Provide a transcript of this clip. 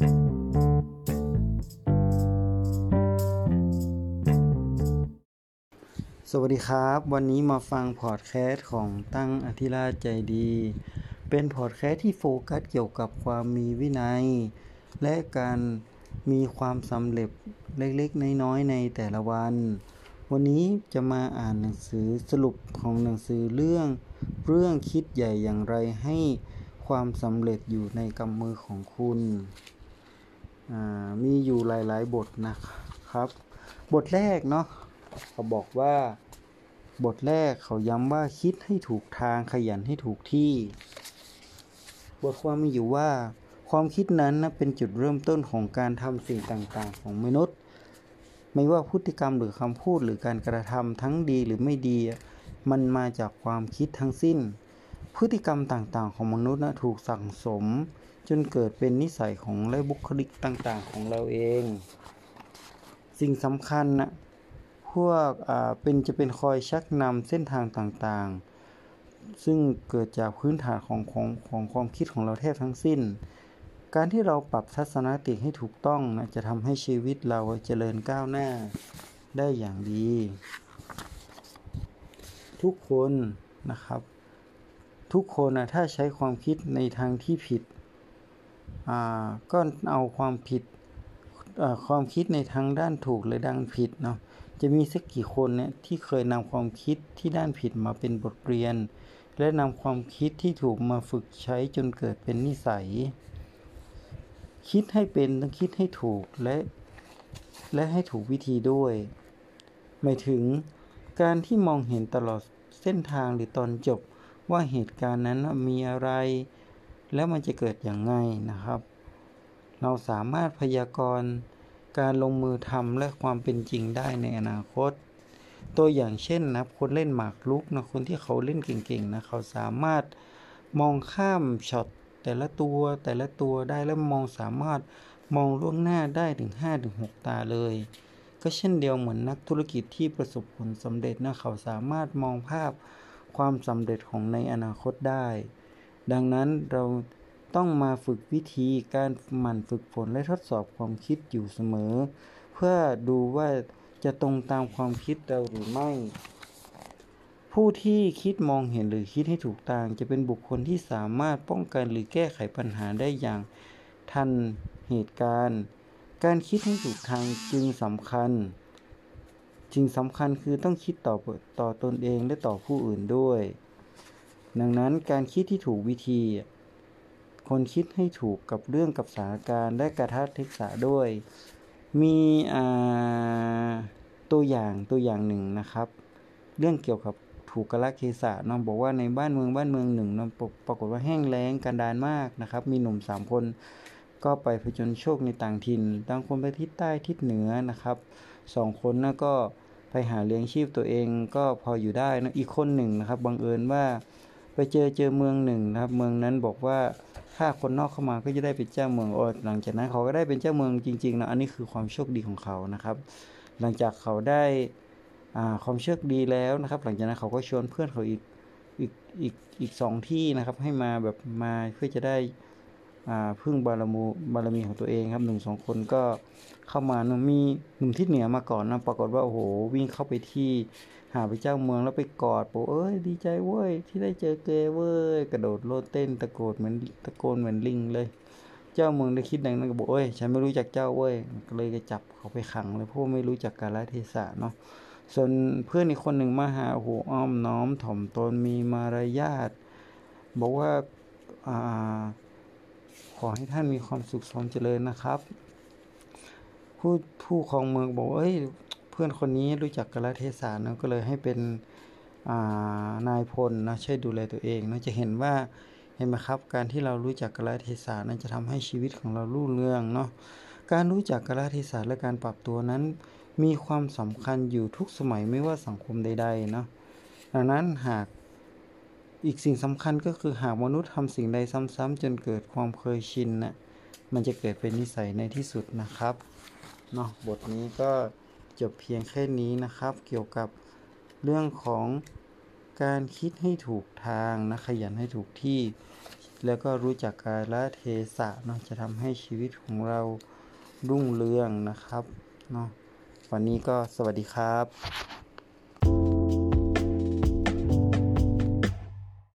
สวัสดีครับ วันนี้มาฟังพอดแคสต์ของตั้งอธิราชใจดี เป็นพอดแคสต์ที่โฟกัสเกี่ยวกับความมีวินัย และการมีความสำเร็จเล็กๆ น้อยๆ ในแต่ละวัน วันนี้จะมาอ่านหนังสือสรุปของหนังสือเรื่อง เรื่องคิดใหญ่อย่างไรให้ความสำเร็จอยู่ในกำมือของคุณ มีอยู่หลายๆ บทนะครับ บทแรกเนาะเขาบอกว่าบทแรกเขาย้ำว่าคิดให้ถูกทางขยันให้ถูกที่ บทความมีอยู่ว่า ความคิดนั้นนะเป็นจุดเริ่มต้นของการทำสิ่งต่างๆ ของมนุษย์ ไม่ว่าพฤติกรรมหรือคำพูดหรือการกระทำทั้งดีหรือไม่ดี มันมาจากความคิดทั้งสิ้น พฤติกรรมต่างๆ ของมนุษย์นะถูกสั่งสม จนเกิดเป็นนิสัยของและบุคลิกต่างๆ ของเราเอง สิ่งสำคัญนะพวกเป็นจะเป็นคอยชักนำเส้นทางต่างๆ ซึ่งเกิดจากพื้นฐานของของของความคิดของเราแทบทั้งสิ้น การที่เราปรับทัศนคติให้ถูกต้องนะจะทำให้ชีวิตเราเจริญก้าวหน้าได้อย่างดี ทุกคนนะครับ ทุกคนนะถ้าใช้ความคิดในทางที่ผิดก็เอาความผิดความคิดในทางด้านถูกหรือด้านผิดเนาะจะมีสักกี่คนเนี่ยที่เคยนำความคิดที่ด้านผิดมาเป็นบทเรียน และนำความคิดที่ถูกมาฝึกใช้จนเกิดเป็นนิสัย คิดให้เป็นต้องคิดให้ถูกและและให้ถูกวิธีด้วยหมายถึงการที่มองเห็นตลอดเส้นทางหรือตอนจบ ว่าเหตุการณ์นั้นมีอะไร แล้วมันจะเกิดอย่างไงนะครับ เราสามารถพยากรณ์การลงมือทำและความเป็นจริงได้ในอนาคต ตัวอย่างเช่นนะคนเล่นหมากรุกนะคนที่เขาเล่นเก่งๆนะเขาสามารถมองข้ามช็อตแต่ละตัวแต่ละตัวได้แล้วมองสามารถมองล่วงหน้าได้ถึง5ถึง6ตาเลย ก็เช่นเดียวเหมือนนักธุรกิจที่ประสบผลสำเร็จนะเขาสามารถมองภาพ ความสำเร็จของในอนาคตได้ ดังนั้นเราต้องมาฝึกวิธีการหมั่นฝึกฝนและทดสอบความคิดอยู่เสมอ เพื่อดูว่าจะตรงตามความคิดเราหรือไม่ ผู้ที่คิดมองเห็นหรือคิดให้ถูกทาง จะเป็นบุคคลที่สามารถป้องกันหรือแก้ไขปัญหาได้อย่างทันเหตุการณ์ การคิดให้ถูกทางจึงสำคัญ จึงสำคัญคือต้องคิดต่อต่อตนเองและต่อผู้อื่นด้วย ดังนั้นการคิดที่ถูกวิธี คนคิดให้ถูกกับเรื่องกับสถานการณ์และกระทัดทิศะด้วย มีตัวอย่างตัวอย่างหนึ่งนะครับ เรื่องเกี่ยวกับถูกกละเทศะน้องบอกว่าในบ้านเมืองบ้านเมืองหนึ่งน้องปรากฏว่าแห้งแล้งกันดานมากนะครับ มีหนุ่มสามคน ก็ไปผจญโชคในต่างถิ่นต่างคนไปทิศใต้ทิศเหนือนะครับ สองคนนะก็ไปหาเลี้ยงชีพตัวเองก็พออยู่ได้นะอีกคนหนึ่งนะครับบังเอิญว่าไปเจอเจอเมืองหนึ่งนะครับ เมืองนั้นบอกว่าถ้าคนนอกเข้ามาก็จะได้เป็นเจ้าเมืองอหลังจากนั้นเขาก็ได้เป็นเจ้าเมืองจริงๆนะอันนี้คือความโชคดีของเขานะครับ หลังจากเขาได้ความโชคดีแล้วนะครับ หลังจากนั้นเขาก็ชวนเพื่อนเขาอีกอีกอีกอีกสองที่นะครับ ให้มาแบบมาเพื่อจะได้ พึ่งบารมูบารมีของตัวเองครับหนึ่งสองคนก็เข้ามานะมีหนุ่มที่เหนือมาก่อนนะปรากฏว่าโอ้โหวิ่งเข้าไปที่หาไปเจ้าเมืองแล้วไปกอดบอกเอ้ยดีใจเว้ยที่ได้เจอเกเว้ยกระโดดโลดเต้นตะโกนเหมือนตะโกนเหมือนลิงเลย เจ้าเมืองได้คิดดังนั้นก็บอกเอ้ยฉันไม่รู้จักเจ้าเว้ยเลยจะจับเขาไปขังเลยเพราะไม่รู้จักกาลเทศะเนาะส่วนเพื่อนอีกคนหนึ่งมาหาโอ้โหอ้อมน้อมถ่อมตนมีมารยาทบอกว่าอ่า ขอให้ท่านมีความสุขสมเจริญนะครับ ผู้ผู้ของเมืองบอกเอ้ยเพื่อนคนนี้รู้จักกาลเทศานะก็เลยให้เป็นนายพลนะช่วยดูแลตัวเองนะจะเห็นว่าเห็นไหมครับ การที่เรารู้จักกาลเทศานั้นจะทำให้ชีวิตของเรารุ่งเรืองเนาะการรู้จักกาลเทศาและการปรับตัวนั้น มีความสำคัญอยู่ทุกสมัยไม่ว่าสังคมใดๆเนาะดังนั้นหาก อีกสิ่งสำคัญก็คือหากมนุษย์ทำสิ่งใดซ้ำๆจนเกิดความเคยชินนะ่ะมันจะเกิดเป็นนิสัยในที่สุดนะครับเนาะบทนี้ก็จบเพียงแค่นี้นะครับ เกี่ยวกับเรื่องของการคิดให้ถูกทางนะขยันให้ถูกที่ แล้วก็รู้จักกาลเทศะเนาะจะทำให้ชีวิตของเรารุ่งเรืองนะครับเนาะวันนี้ก็สวัสดีครับ